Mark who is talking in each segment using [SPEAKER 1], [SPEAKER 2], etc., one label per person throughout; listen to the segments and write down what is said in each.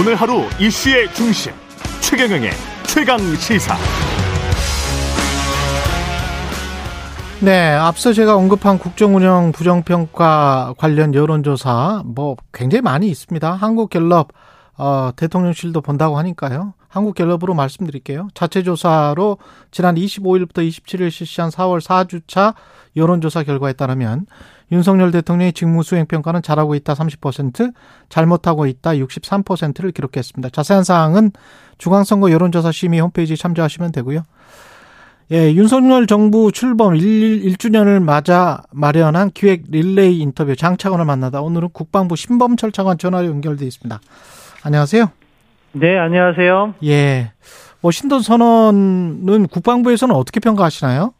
[SPEAKER 1] 오늘 하루 이슈의 중심 최경영의 최강 시사.
[SPEAKER 2] 네, 앞서 제가 언급한 국정운영 부정평가 관련 여론조사 뭐 굉장히 많이 있습니다. 한국갤럽 어, 대통령실도 본다고 하니까요. 한국갤럽으로 말씀드릴게요. 자체 조사로 지난 25일부터 27일 실시한 4월 4주차 여론조사 결과에 따르면 윤석열 대통령의 직무 수행 평가는 잘하고 있다 30%, 잘못하고 있다 63%를 기록했습니다. 자세한 사항은 중앙선거 여론조사 심의 홈페이지 참조하시면 되고요. 예, 윤석열 정부 출범 1, 1주년을 맞아 마련한 기획 릴레이 인터뷰 장차관을 만나다 오늘은 국방부 신범철 차관 전화로 연결돼 있습니다. 안녕하세요.
[SPEAKER 3] 네, 안녕하세요.
[SPEAKER 2] 예. 뭐 신도 선언은 국방부에서는 어떻게 평가하시나요?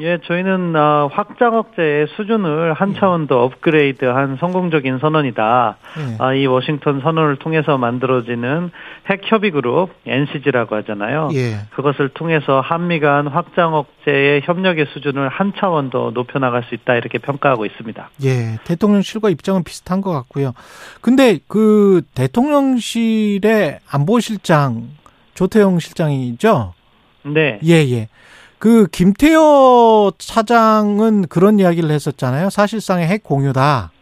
[SPEAKER 3] 예, 저희는 어, 확장 억제의 수준을 한 예. 차원 더 업그레이드한 성공적인 선언이다. 예. 아, 이 워싱턴 선언을 통해서 만들어지는 핵 협의 그룹 NCG라고 하잖아요. 예. 그것을 통해서 한미 간 확장 억제의 협력의 수준을 한 차원 더 높여 나갈 수 있다 이렇게 평가하고 있습니다.
[SPEAKER 2] 예, 대통령실과 입장은 비슷한 것 같고요. 근데 그 대통령실의 안보실장 조태영 실장이죠?
[SPEAKER 3] 네.
[SPEAKER 2] 예, 예. 그 김태호 차장은 그런 이야기를 했었잖아요. 사실상의 핵 공유다.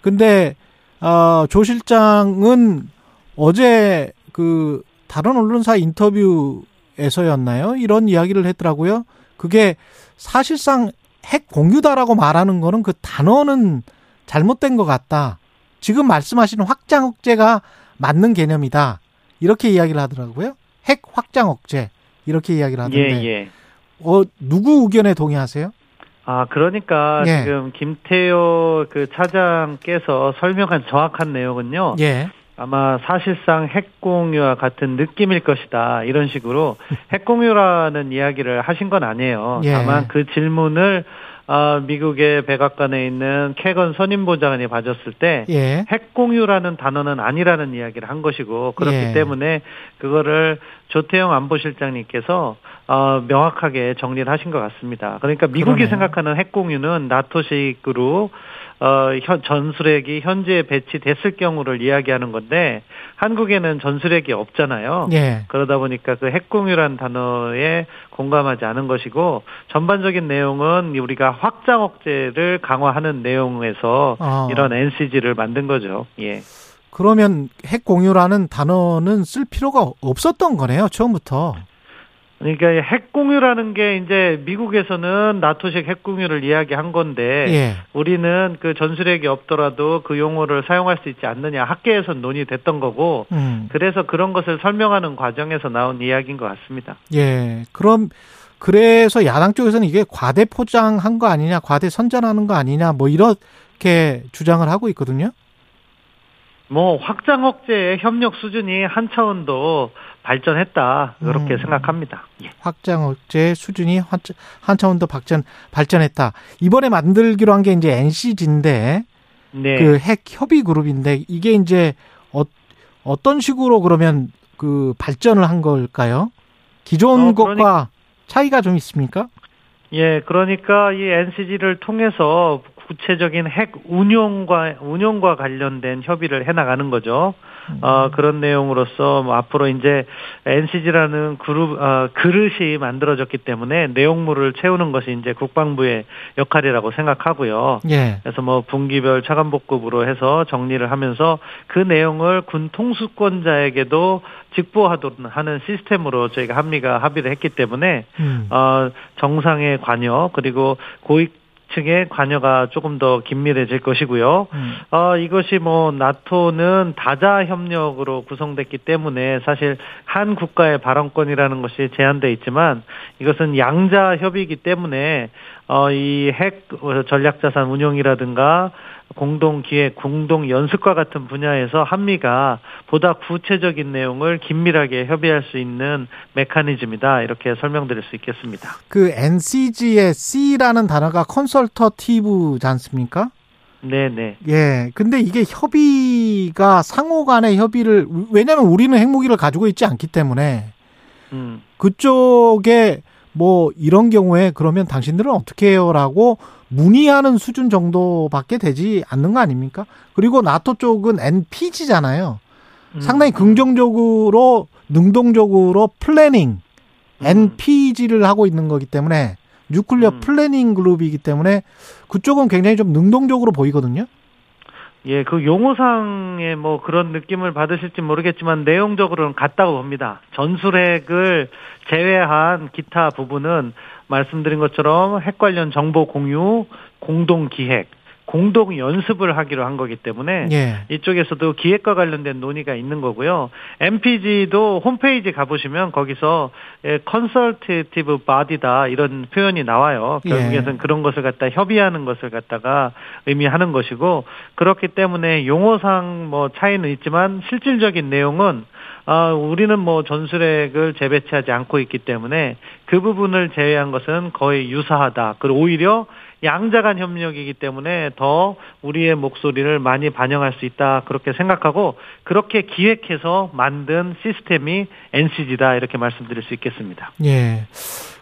[SPEAKER 2] 근데 어, 조 실장은 어제 그 다른 언론사 인터뷰에서였나요? 이런 이야기를 했더라고요. 그게 사실상 핵 공유다라고 말하는 거는 그 단어는 잘못된 것 같다. 지금 말씀하시는 확장 억제가 맞는 개념이다. 이렇게 이야기를 하더라고요. 핵 확장 억제. 이렇게 이야기를 하던데. 예, 예. 어, 누구 의견에 동의하세요?
[SPEAKER 3] 아, 그러니까 예. 지금 김태호 그 차장께서 설명한 정확한 내용은요. 예. 아마 사실상 핵공유와 같은 느낌일 것이다. 이런 식으로 핵공유라는 이야기를 하신 건 아니에요. 예. 다만 그 질문을 어, 미국의 백악관에 있는 캐건 선임보좌관이 봐줬을 때 예. 핵공유라는 단어는 아니라는 이야기를 한 것이고 그렇기 예. 때문에 그거를 조태영 안보실장님께서 어, 명확하게 정리를 하신 것 같습니다. 그러니까 미국이 그러네요. 생각하는 핵공유는 나토식으로 어, 현, 전술핵이 현재 배치됐을 경우를 이야기하는 건데 한국에는 전술핵이 없잖아요. 예. 그러다 보니까 그 핵공유란 단어에 공감하지 않은 것이고 전반적인 내용은 우리가 확장 억제를 강화하는 내용에서 어. 이런 NCG를 만든 거죠. 예.
[SPEAKER 2] 그러면 핵 공유라는 단어는 쓸 필요가 없었던 거네요, 처음부터.
[SPEAKER 3] 그러니까 핵공유라는 게 이제 미국에서는 나토식 핵공유를 이야기한 건데 예. 우리는 그 전술핵이 없더라도 그 용어를 사용할 수 있지 않느냐 학계에서 논의됐던 거고 음. 그래서 그런 것을 설명하는 과정에서 나온 이야기인 것 같습니다.
[SPEAKER 2] 예. 그럼 그래서 야당 쪽에서는 이게 과대 포장한 거 아니냐, 과대 선전하는 거 아니냐, 뭐 이렇게 주장을 하고 있거든요.
[SPEAKER 3] 뭐 확장 억제의 협력 수준이 한 차원 더 발전했다 그렇게 음. 생각합니다.
[SPEAKER 2] 예. 확장 억제 수준이 한 차원 더 발전 발전했다. 이번에 만들기로 한 게 이제 NCG인데 네. 그핵 협의 그룹인데 이게 이제 어, 어떤 식으로 그러면 그 발전을 한 걸까요? 기존 어, 그러니... 것과 차이가 좀 있습니까?
[SPEAKER 3] 예, 그러니까 이 NCG를 통해서 구체적인 핵 운용과 운용과 관련된 협의를 해 나가는 거죠. 어, 그런 내용으로서 뭐 앞으로 이제 NCG라는 그룹 어, 그릇이 만들어졌기 때문에 내용물을 채우는 것이 이제 국방부의 역할이라고 생각하고요. 예. 그래서 뭐 분기별 차관복급으로 해서 정리를 하면서 그 내용을 군 통수권자에게도 직보하도록 하는 시스템으로 저희가 한미가 합의를 했기 때문에 음. 어, 정상의 관여 그리고 고위 측의 관여가 조금 더 긴밀해질 것이고요. 음. 어, 이것이 뭐 나토는 다자 협력으로 구성됐기 때문에 사실 한 국가의 발언권이라는 것이 제한돼 있지만 이것은 양자 협의이기 때문에 어, 이 핵 전략자산 운용이라든가 공동 기획, 공동 연습과 같은 분야에서 한미가 보다 구체적인 내용을 긴밀하게 협의할 수 있는 메커니즘이다. 이렇게 설명드릴 수 있겠습니다.
[SPEAKER 2] 그 NCG의 C라는 단어가 컨설터티브지 않습니까?
[SPEAKER 3] 네네.
[SPEAKER 2] 예. 근데 이게 협의가 상호 간의 협의를, 왜냐면 우리는 핵무기를 가지고 있지 않기 때문에, 음. 그쪽에 뭐 이런 경우에 그러면 당신들은 어떻게 해요라고 문의하는 수준 정도밖에 되지 않는 거 아닙니까? 그리고 나토 쪽은 NPG잖아요.
[SPEAKER 3] 음.
[SPEAKER 2] 상당히 긍정적으로 능동적으로 planning
[SPEAKER 3] 음.
[SPEAKER 2] NPG를 하고 있는 거기 때문에 Nuclear
[SPEAKER 3] 음.
[SPEAKER 2] Planning Group이기 때문에 그쪽은 굉장히 좀 능동적으로 보이거든요.
[SPEAKER 3] 예, 그 용어상의 뭐 그런 느낌을 받으실지 모르겠지만 내용적으로는 같다고 봅니다. 전술핵을 제외한 기타 부분은 말씀드린 것처럼 핵 관련 정보 공유, 공동 기획, 공동 연습을 하기로 한 거기 때문에
[SPEAKER 2] 예.
[SPEAKER 3] 이쪽에서도 기획과 관련된 논의가 있는 거고요. NPG도 홈페이지 가보시면 거기서 consultative body다 이런 표현이 나와요.
[SPEAKER 2] 예.
[SPEAKER 3] 결국에는 그런 것을 갖다 협의하는 것을 갖다가 의미하는 것이고 그렇기 때문에 용어상 뭐 차이는 있지만 실질적인 내용은 아, 우리는 뭐 전술핵을 재배치하지 않고 있기 때문에 그 부분을 제외한 것은 거의 유사하다. 그리고 오히려 양자 간 협력이기 때문에 더 우리의 목소리를 많이 반영할 수 있다. 그렇게 생각하고 그렇게 기획해서 만든 시스템이 NCG다. 이렇게 말씀드릴 수 있겠습니다.
[SPEAKER 2] 예.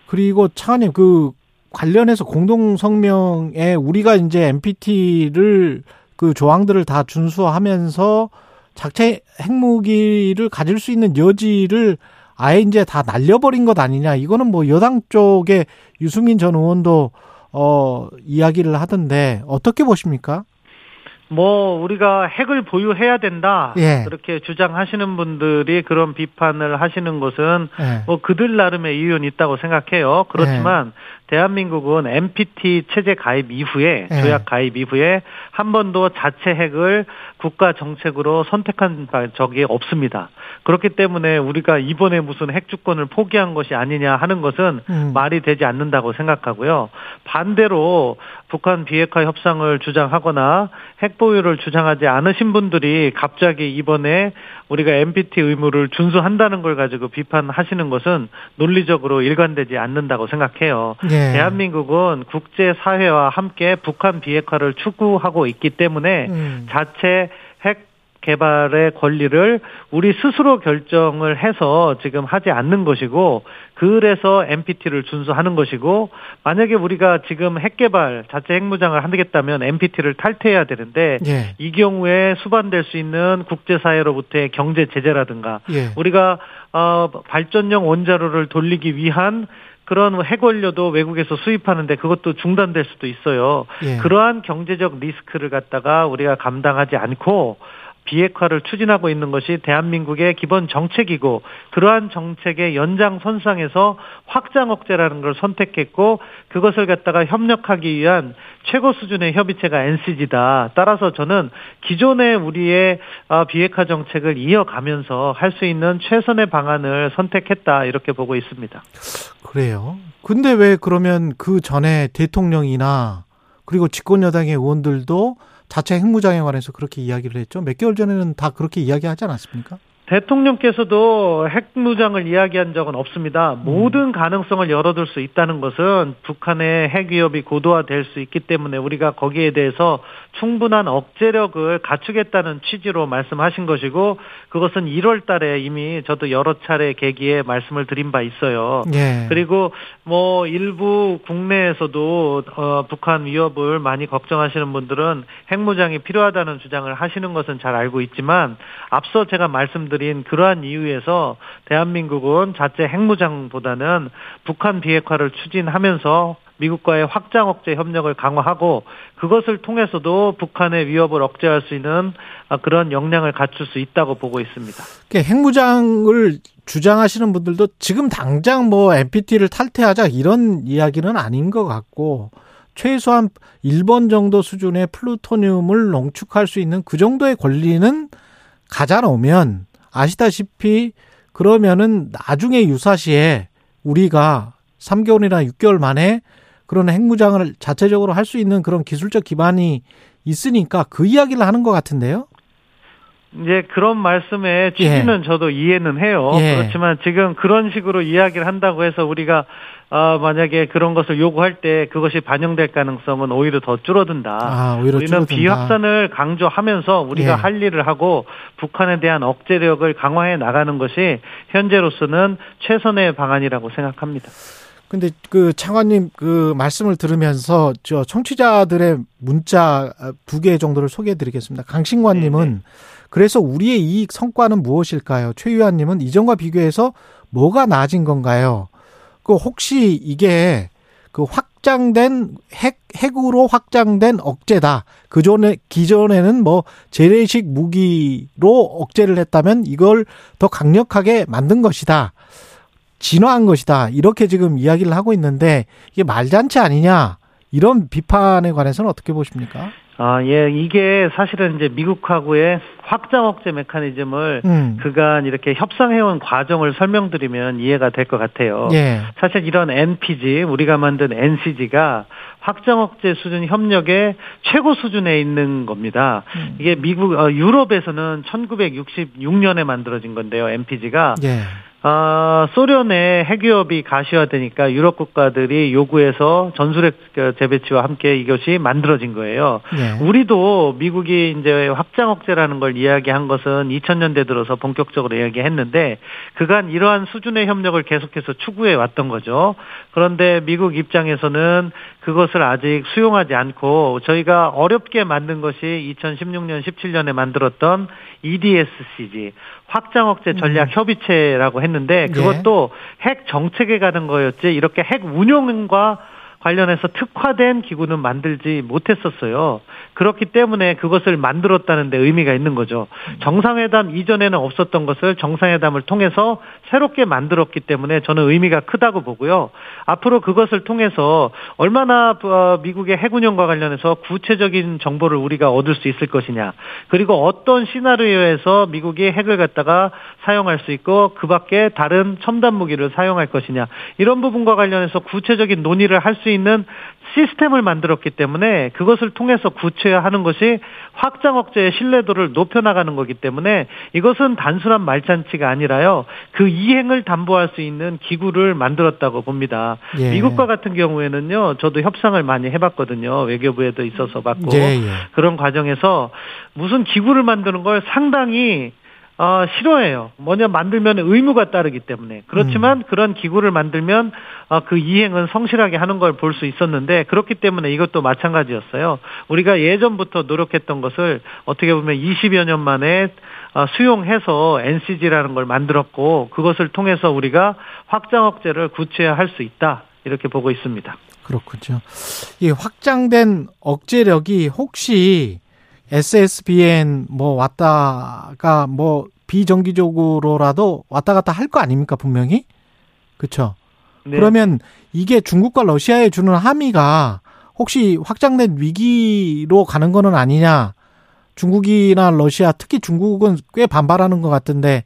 [SPEAKER 2] 그리고 차관님 그 관련해서 공동 성명에 우리가 이제 NPT를 그 조항들을 다 준수하면서 작체 핵무기를 가질 수 있는 여지를 아예 이제 다 날려버린 것 아니냐. 이거는 뭐 여당 쪽에 유승민 전 의원도 어 이야기를 하던데 어떻게 보십니까?
[SPEAKER 3] 뭐 우리가 핵을 보유해야 된다
[SPEAKER 2] 예.
[SPEAKER 3] 그렇게 주장하시는 분들이 그런 비판을 하시는 것은
[SPEAKER 2] 예.
[SPEAKER 3] 뭐 그들 나름의 이유는 있다고 생각해요. 그렇지만 대한민국은 NPT 체제 가입 이후에
[SPEAKER 2] 예.
[SPEAKER 3] 조약 가입 이후에 한 번도 자체 핵을 국가 정책으로 선택한 바 적이 없습니다. 그렇기 때문에 우리가 이번에 무슨 핵 주권을 포기한 것이 아니냐 하는 것은
[SPEAKER 2] 음.
[SPEAKER 3] 말이 되지 않는다고 생각하고요. 반대로 북한 비핵화 협상을 주장하거나 핵 보유를 주장하지 않으신 분들이 갑자기 이번에 우리가 NPT 의무를 준수한다는 걸 가지고 비판하시는 것은 논리적으로 일관되지 않는다고 생각해요.
[SPEAKER 2] 예.
[SPEAKER 3] 대한민국은 국제 사회와 함께 북한 비핵화를 추구하고 있기 때문에
[SPEAKER 2] 음.
[SPEAKER 3] 자체 핵 개발의 권리를 우리 스스로 결정을 해서 지금 하지 않는 것이고 그래서 NPT를 준수하는 것이고 만약에 우리가 지금 핵 개발 자체 핵무장을 하겠다면 NPT를 탈퇴해야 되는데
[SPEAKER 2] 예.
[SPEAKER 3] 이 경우에 수반될 수 있는 국제사회로부터의 경제 제재라든가
[SPEAKER 2] 예.
[SPEAKER 3] 우리가 어 발전용 원자로를 돌리기 위한 그런 핵원료도 외국에서 수입하는데 그것도 중단될 수도 있어요.
[SPEAKER 2] 예.
[SPEAKER 3] 그러한 경제적 리스크를 갖다가 우리가 감당하지 않고 비핵화를 추진하고 있는 것이 대한민국의 기본 정책이고 그러한 정책의 연장선상에서 확장 억제라는 걸 선택했고 그것을 갖다가 협력하기 위한 최고 수준의 협의체가 NCG다. 따라서 저는 기존의 우리의 어, 비핵화 정책을 이어가면서 할 수 있는 최선의 방안을 선택했다 이렇게 보고 있습니다.
[SPEAKER 2] 그래요. 근데 왜 그러면 그 전에 대통령이나 그리고 집권 여당의 의원들도 자체 핵무장에 관해서 그렇게 이야기를 했죠. 몇 개월 전에는 다 그렇게 이야기하지 않았습니까?
[SPEAKER 3] 대통령께서도 핵무장을 이야기한 적은 없습니다. 모든 가능성을 열어둘 수 있다는 것은 북한의 핵 위협이 고도화될 수 있기 때문에 우리가 거기에 대해서 충분한 억제력을 갖추겠다는 취지로 말씀하신 것이고 그것은 1월 달에 이미 저도 여러 차례 계기에 말씀을 드린 바 있어요.
[SPEAKER 2] 예.
[SPEAKER 3] 그리고 뭐 일부 국내에서도 어, 북한 위협을 많이 걱정하시는 분들은 핵무장이 필요하다는 주장을 하시는 것은 잘 알고 있지만 앞서 제가 말씀드린 그러한 이유에서 대한민국은 자체 핵무장보다는 북한 비핵화를 추진하면서 미국과의 확장 억제 협력을 강화하고 그것을 통해서도 북한의 위협을 억제할 수 있는 아, 그런 역량을 갖출 수 있다고 보고 있습니다.
[SPEAKER 2] 핵무장을 주장하시는 분들도 지금 당장 뭐 NPT를 탈퇴하자 이런 이야기는 아닌 것 같고 최소한 1번 정도 수준의 플루토늄을 농축할 수 있는 그 정도의 권리는 가져 놓으면 아시다시피 그러면은 나중에 유사시에 우리가 3개월이나 6개월 만에 그런 핵무장을 자체적으로 할 수 있는 그런 기술적 기반이 있으니까 그 이야기를 하는 것 같은데요.
[SPEAKER 3] 이제 그런 말씀에 취지는 저도 이해는 해요.
[SPEAKER 2] 예.
[SPEAKER 3] 그렇지만 지금 그런 식으로 이야기를 한다고 해서 우리가 어, 만약에 그런 것을 요구할 때 그것이 반영될 가능성은 오히려 더 줄어든다.
[SPEAKER 2] 아, 오히려
[SPEAKER 3] 우리는
[SPEAKER 2] 줄어든다.
[SPEAKER 3] 비확산을 강조하면서 우리가
[SPEAKER 2] 예.
[SPEAKER 3] 할 일을 하고 북한에 대한 억제력을 강화해 나가는 것이 현재로서는 최선의 방안이라고 생각합니다.
[SPEAKER 2] 근데 그 창관님 그 말씀을 들으면서 저 청취자들의 문자 두 개 정도를 소개해 드리겠습니다. 강신관님은 그래서 우리의 이익 성과는 무엇일까요? 최 의원님은 이전과 비교해서 뭐가 나아진 건가요? 그 혹시 이게 그 확장된 핵 핵으로 확장된 억제다. 그 전에 기존에는 뭐 재래식 무기로 억제를 했다면 이걸 더 강력하게 만든 것이다. 진화한 것이다. 이렇게 지금 이야기를 하고 있는데 이게 말잔치 아니냐. 이런 비판에 관해서는 어떻게 보십니까?
[SPEAKER 3] 아, 예, 이게 사실은 이제 미국하고의 확장 억제 메커니즘을 음. 그간 이렇게 협상해온 과정을 설명드리면 이해가 될 것 같아요. 예. 사실 이런 NPG, 우리가 만든 NCG가 확장 억제 수준 협력의 최고 수준에 있는 겁니다. 음. 이게 미국, 어, 유럽에서는 1966년에 만들어진 건데요, NPG가. 예. 아, 소련의 핵위협이 가시화되니까 유럽 국가들이 요구해서 전술핵 그 재배치와 함께 이것이 만들어진 거예요. 네. 우리도 미국이 이제 확장 억제라는 걸 이야기한 것은 2000년대 들어서 본격적으로 이야기했는데 그간 이러한 수준의 협력을 계속해서 추구해 왔던 거죠. 그런데 미국 입장에서는 그것을 아직 수용하지 않고 저희가 어렵게 만든 것이 2016년 17년에 만들었던 EDSCG 확장 억제 전략 음. 협의체라고 했는데 네. 그것도 네. 핵 정책에 가는 거였지 이렇게 핵 운용과 관련해서 특화된 기구는 만들지 못했었어요. 그렇기 때문에 그것을 만들었다는 데 의미가 있는 거죠. 정상회담 이전에는 없었던 것을 정상회담을 통해서 새롭게 만들었기 때문에 저는 의미가 크다고 보고요. 앞으로 그것을 통해서 얼마나 어, 미국의 해군용과 관련해서 구체적인 정보를 우리가 얻을 수 있을 것이냐. 그리고 어떤 시나리오에서 미국이 핵을 갖다가 사용할 수 있고 그 밖에 다른 첨단 무기를 사용할 것이냐. 이런 부분과 관련해서 구체적인 논의를 할 수 있는 시스템을 만들었기 때문에 그것을 통해서 구체화하는 것이 확장 억제의 신뢰도를 높여나가는 거기 때문에 이것은 단순한 말잔치가 아니라요. 그 이행을 담보할 수 있는 기구를 만들었다고 봅니다. 예. 미국과 같은 경우에는요. 저도 협상을 많이 해봤거든요. 외교부에도 있어서 봤고 예, 예. 그런 과정에서 무슨 기구를 만드는 걸 상당히 어, 싫어해요. 뭐냐 만들면 의무가 따르기 때문에. 그렇지만 음. 그런 기구를 만들면 어, 그 이행은 성실하게 하는 걸 볼 수 있었는데 그렇기 때문에 이것도 마찬가지였어요. 우리가 예전부터 노력했던 것을 어떻게 보면 20여 년 만에 어, 수용해서 NCG라는 걸 만들었고 그것을 통해서 우리가 확장 억제를 구체화할 수 있다. 이렇게 보고 있습니다.
[SPEAKER 2] 그렇군요. 이 확장된 억제력이 혹시 SSBN 뭐 왔다가 뭐 비정기적으로라도 왔다 갔다 할 거 아닙니까 분명히 그렇죠. 네. 그러면 이게 중국과 러시아에 주는 함의가 혹시 확장된 위기로 가는 거는 아니냐? 중국이나 러시아 특히 중국은 꽤 반발하는 것 같은데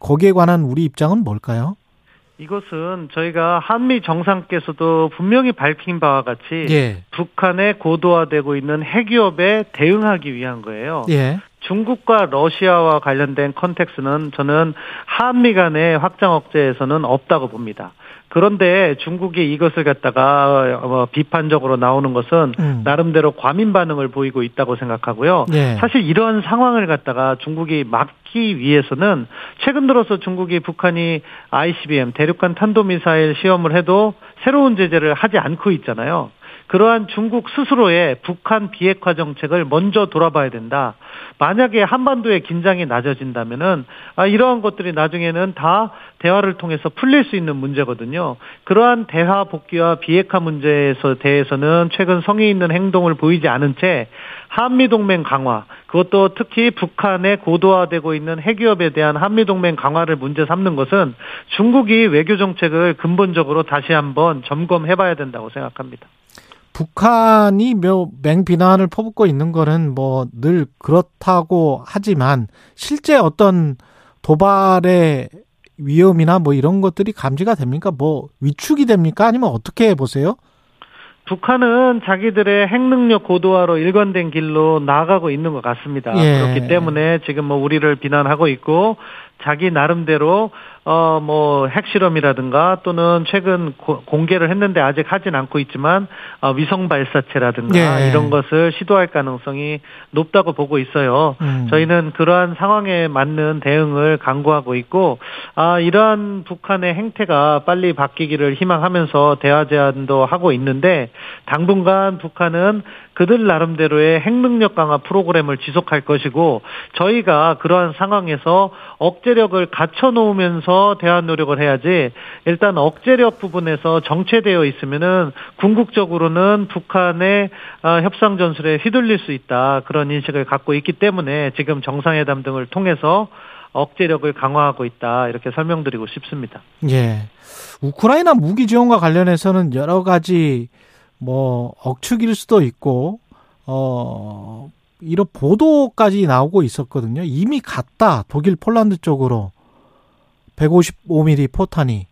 [SPEAKER 2] 거기에 관한 우리 입장은 뭘까요?
[SPEAKER 3] 이것은 저희가 한미 정상께서도 분명히 밝힌 바와 같이 예. 북한에 고도화되고 있는 핵위협에 대응하기 위한 거예요. 예. 중국과 러시아와 관련된 컨텍스는 저는 한미 간의 확장 억제에서는 없다고 봅니다. 그런데 중국이 이것을 갖다가 어, 비판적으로 나오는 것은 음. 나름대로 과민 반응을 보이고 있다고 생각하고요. 네. 사실 이러한 상황을 갖다가 중국이 막기 위해서는 최근 들어서 중국이 북한이 ICBM 대륙간 탄도미사일 시험을 해도 새로운 제재를 하지 않고 있잖아요. 그러한 중국 스스로의 북한 비핵화 정책을 먼저 돌아봐야 된다. 만약에 한반도의 긴장이 낮아진다면은 아, 이러한 것들이 나중에는 다 대화를 통해서 풀릴 수 있는 문제거든요. 그러한 대화 복귀와 비핵화 문제에서 대해서는 최근 성의 있는 행동을 보이지 않은 채 한미 동맹 강화, 그것도 특히 북한의 고도화되고 있는 핵위협에 대한 한미 동맹 강화를 문제 삼는 것은 중국이 외교 정책을 근본적으로 다시 한번 점검해 봐야 된다고 생각합니다.
[SPEAKER 2] 북한이 뭐 맹비난을 퍼붓고 있는 거는 뭐 늘 그렇다고 하지만 실제 어떤 도발의 위험이나 뭐 이런 것들이 감지가 됩니까? 뭐 위축이 됩니까? 아니면 어떻게 보세요?
[SPEAKER 3] 북한은 자기들의 핵 능력 고도화로 일관된 길로 나아가고 있는 것 같습니다. 예. 그렇기 때문에 지금 뭐 우리를 비난하고 있고 자기 나름대로 어, 뭐, 핵실험이라든가 또는 최근 고, 공개를 했는데 아직 하진 않고 있지만, 어, 위성 발사체라든가
[SPEAKER 2] 예.
[SPEAKER 3] 이런 것을 시도할 가능성이 높다고 보고 있어요.
[SPEAKER 2] 음.
[SPEAKER 3] 저희는 그러한 상황에 맞는 대응을 강구하고 있고, 아, 이러한 북한의 행태가 빨리 바뀌기를 희망하면서 대화 제안도 하고 있는데, 당분간 북한은 그들 나름대로의 핵능력 강화 프로그램을 지속할 것이고, 저희가 그러한 상황에서 억제 력을 갖춰 놓으면서 대화 노력을 해야지 일단 억제력 부분에서 정체되어 있으면은 궁극적으로는 북한의 어, 협상 전술에 휘둘릴 수 있다 그런 인식을 갖고 있기 때문에 지금 정상회담 등을 통해서 억제력을 강화하고 있다 이렇게 설명드리고 싶습니다.
[SPEAKER 2] 예. 우크라이나 무기 지원과 관련해서는 여러 가지 뭐 억측일 수도 있고 어 이런 보도까지 나오고 있었거든요. 이미 갔다 독일 폴란드 쪽으로 155mm 포탄이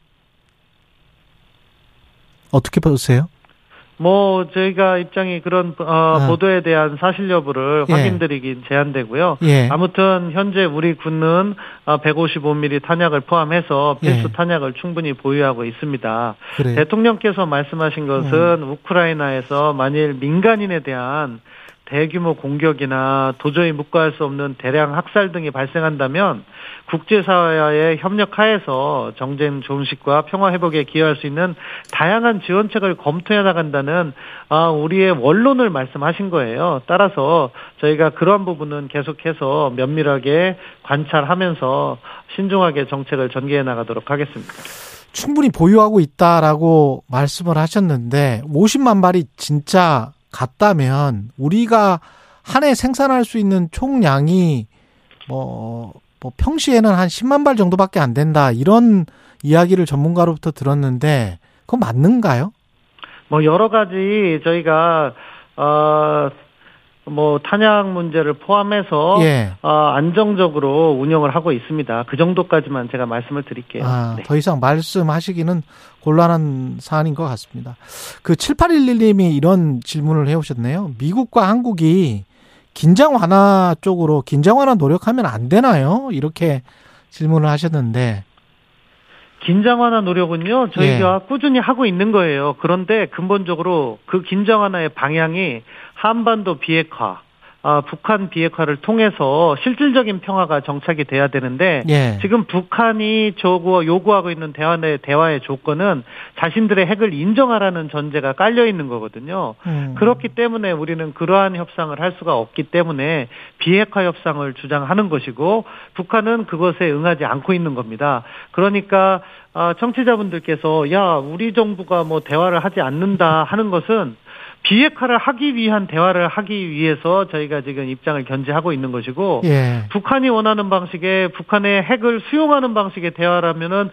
[SPEAKER 2] 어떻게 보세요?
[SPEAKER 3] 뭐 저희가 입장이 그런 어,
[SPEAKER 2] 아.
[SPEAKER 3] 보도에 대한 사실 여부를
[SPEAKER 2] 예.
[SPEAKER 3] 확인드리긴 제한되고요.
[SPEAKER 2] 예.
[SPEAKER 3] 아무튼 현재 우리 군은 155mm 탄약을 포함해서 필수
[SPEAKER 2] 예.
[SPEAKER 3] 탄약을 충분히 보유하고 있습니다.
[SPEAKER 2] 그래.
[SPEAKER 3] 대통령께서 말씀하신 것은 우크라이나에서 만일 민간인에 대한 대규모 공격이나 도저히 묵과할 수 없는 대량 학살 등이 발생한다면 국제사회와의 협력하에서 정쟁 종식과 평화 회복에 기여할 수 있는 다양한 지원책을 검토해 나간다는 아, 우리의 원론을 말씀하신 거예요. 따라서 저희가 그러한 부분은 계속해서 면밀하게 관찰하면서 신중하게 정책을 전개해 나가도록 하겠습니다.
[SPEAKER 2] 충분히 보유하고 있다라고 말씀을 하셨는데 50만 발이 진짜 갔다면 우리가 한 해 생산할 수 있는 총량이 뭐, 뭐 평시에는 한 10만 발 정도밖에 안 된다 이런 이야기를 전문가로부터 들었는데 그건 맞는가요?
[SPEAKER 3] 뭐 여러 가지 저희가 어 뭐 탄약 문제를 포함해서
[SPEAKER 2] 예.
[SPEAKER 3] 어, 안정적으로 운영을 하고 있습니다. 그 정도까지만 제가 말씀을 드릴게요.
[SPEAKER 2] 아,
[SPEAKER 3] 네.
[SPEAKER 2] 더 이상 말씀하시기는 곤란한 사안인 것 같습니다. 그 7811님이 이런 질문을 해오셨네요. 미국과 한국이 긴장 완화 쪽으로 긴장 완화 노력하면 안 되나요? 이렇게 질문을 하셨는데,
[SPEAKER 3] 긴장 완화 노력은요, 저희가
[SPEAKER 2] 예.
[SPEAKER 3] 꾸준히 하고 있는 거예요. 그런데 근본적으로 그 긴장 완화의 방향이 한반도 비핵화, 아, 북한 비핵화를 통해서 실질적인 평화가 정착이 돼야 되는데
[SPEAKER 2] 예.
[SPEAKER 3] 지금 북한이 저거 요구하고 있는 대화의 대화의 조건은 자신들의 핵을 인정하라는 전제가 깔려 있는 거거든요.
[SPEAKER 2] 음.
[SPEAKER 3] 그렇기 때문에 우리는 그러한 협상을 할 수가 없기 때문에 비핵화 협상을 주장하는 것이고 북한은 그것에 응하지 않고 있는 겁니다. 그러니까 아, 청취자분들께서 야 우리 정부가 뭐 대화를 하지 않는다 하는 것은 비핵화를 하기 위한 대화를 하기 위해서 저희가 지금 입장을 견지하고 있는 것이고
[SPEAKER 2] 예.
[SPEAKER 3] 북한이 원하는 방식의 북한의 핵을 수용하는 방식의 대화라면은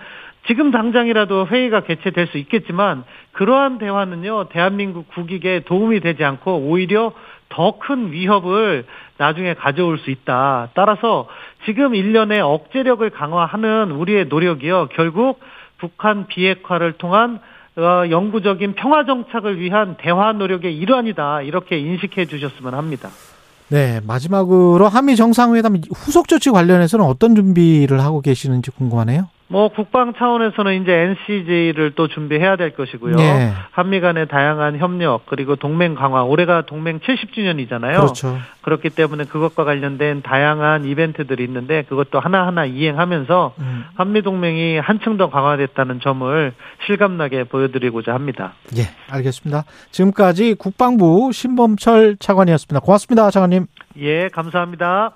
[SPEAKER 3] 지금 당장이라도 회의가 개최될 수 있겠지만 그러한 대화는요 대한민국 국익에 도움이 되지 않고 오히려 더 큰 위협을 나중에 가져올 수 있다. 따라서 지금 일련의 억제력을 강화하는 우리의 노력이요 결국 북한 비핵화를 통한 어, 영구적인 평화 정착을 위한 대화 노력의 일환이다. 이렇게 인식해 주셨으면 합니다.
[SPEAKER 2] 네, 마지막으로 한미 정상회담 후속 조치 관련해서는 어떤 준비를 하고 계시는지 궁금하네요.
[SPEAKER 3] 뭐 국방 차원에서는 이제 NCJ를 또 준비해야 될 것이고요.
[SPEAKER 2] 네.
[SPEAKER 3] 한미 간의 다양한 협력 그리고 동맹 강화 올해가 동맹 70주년이잖아요.
[SPEAKER 2] 그렇죠.
[SPEAKER 3] 그렇기 때문에 그것과 관련된 다양한 이벤트들이 있는데 그것도 하나하나 이행하면서
[SPEAKER 2] 음.
[SPEAKER 3] 한미 동맹이 한층 더 강화됐다는 점을 실감나게 보여드리고자 합니다.
[SPEAKER 2] 예, 알겠습니다. 지금까지 국방부 신범철 차관이었습니다. 고맙습니다, 차관님.
[SPEAKER 3] 예, 감사합니다.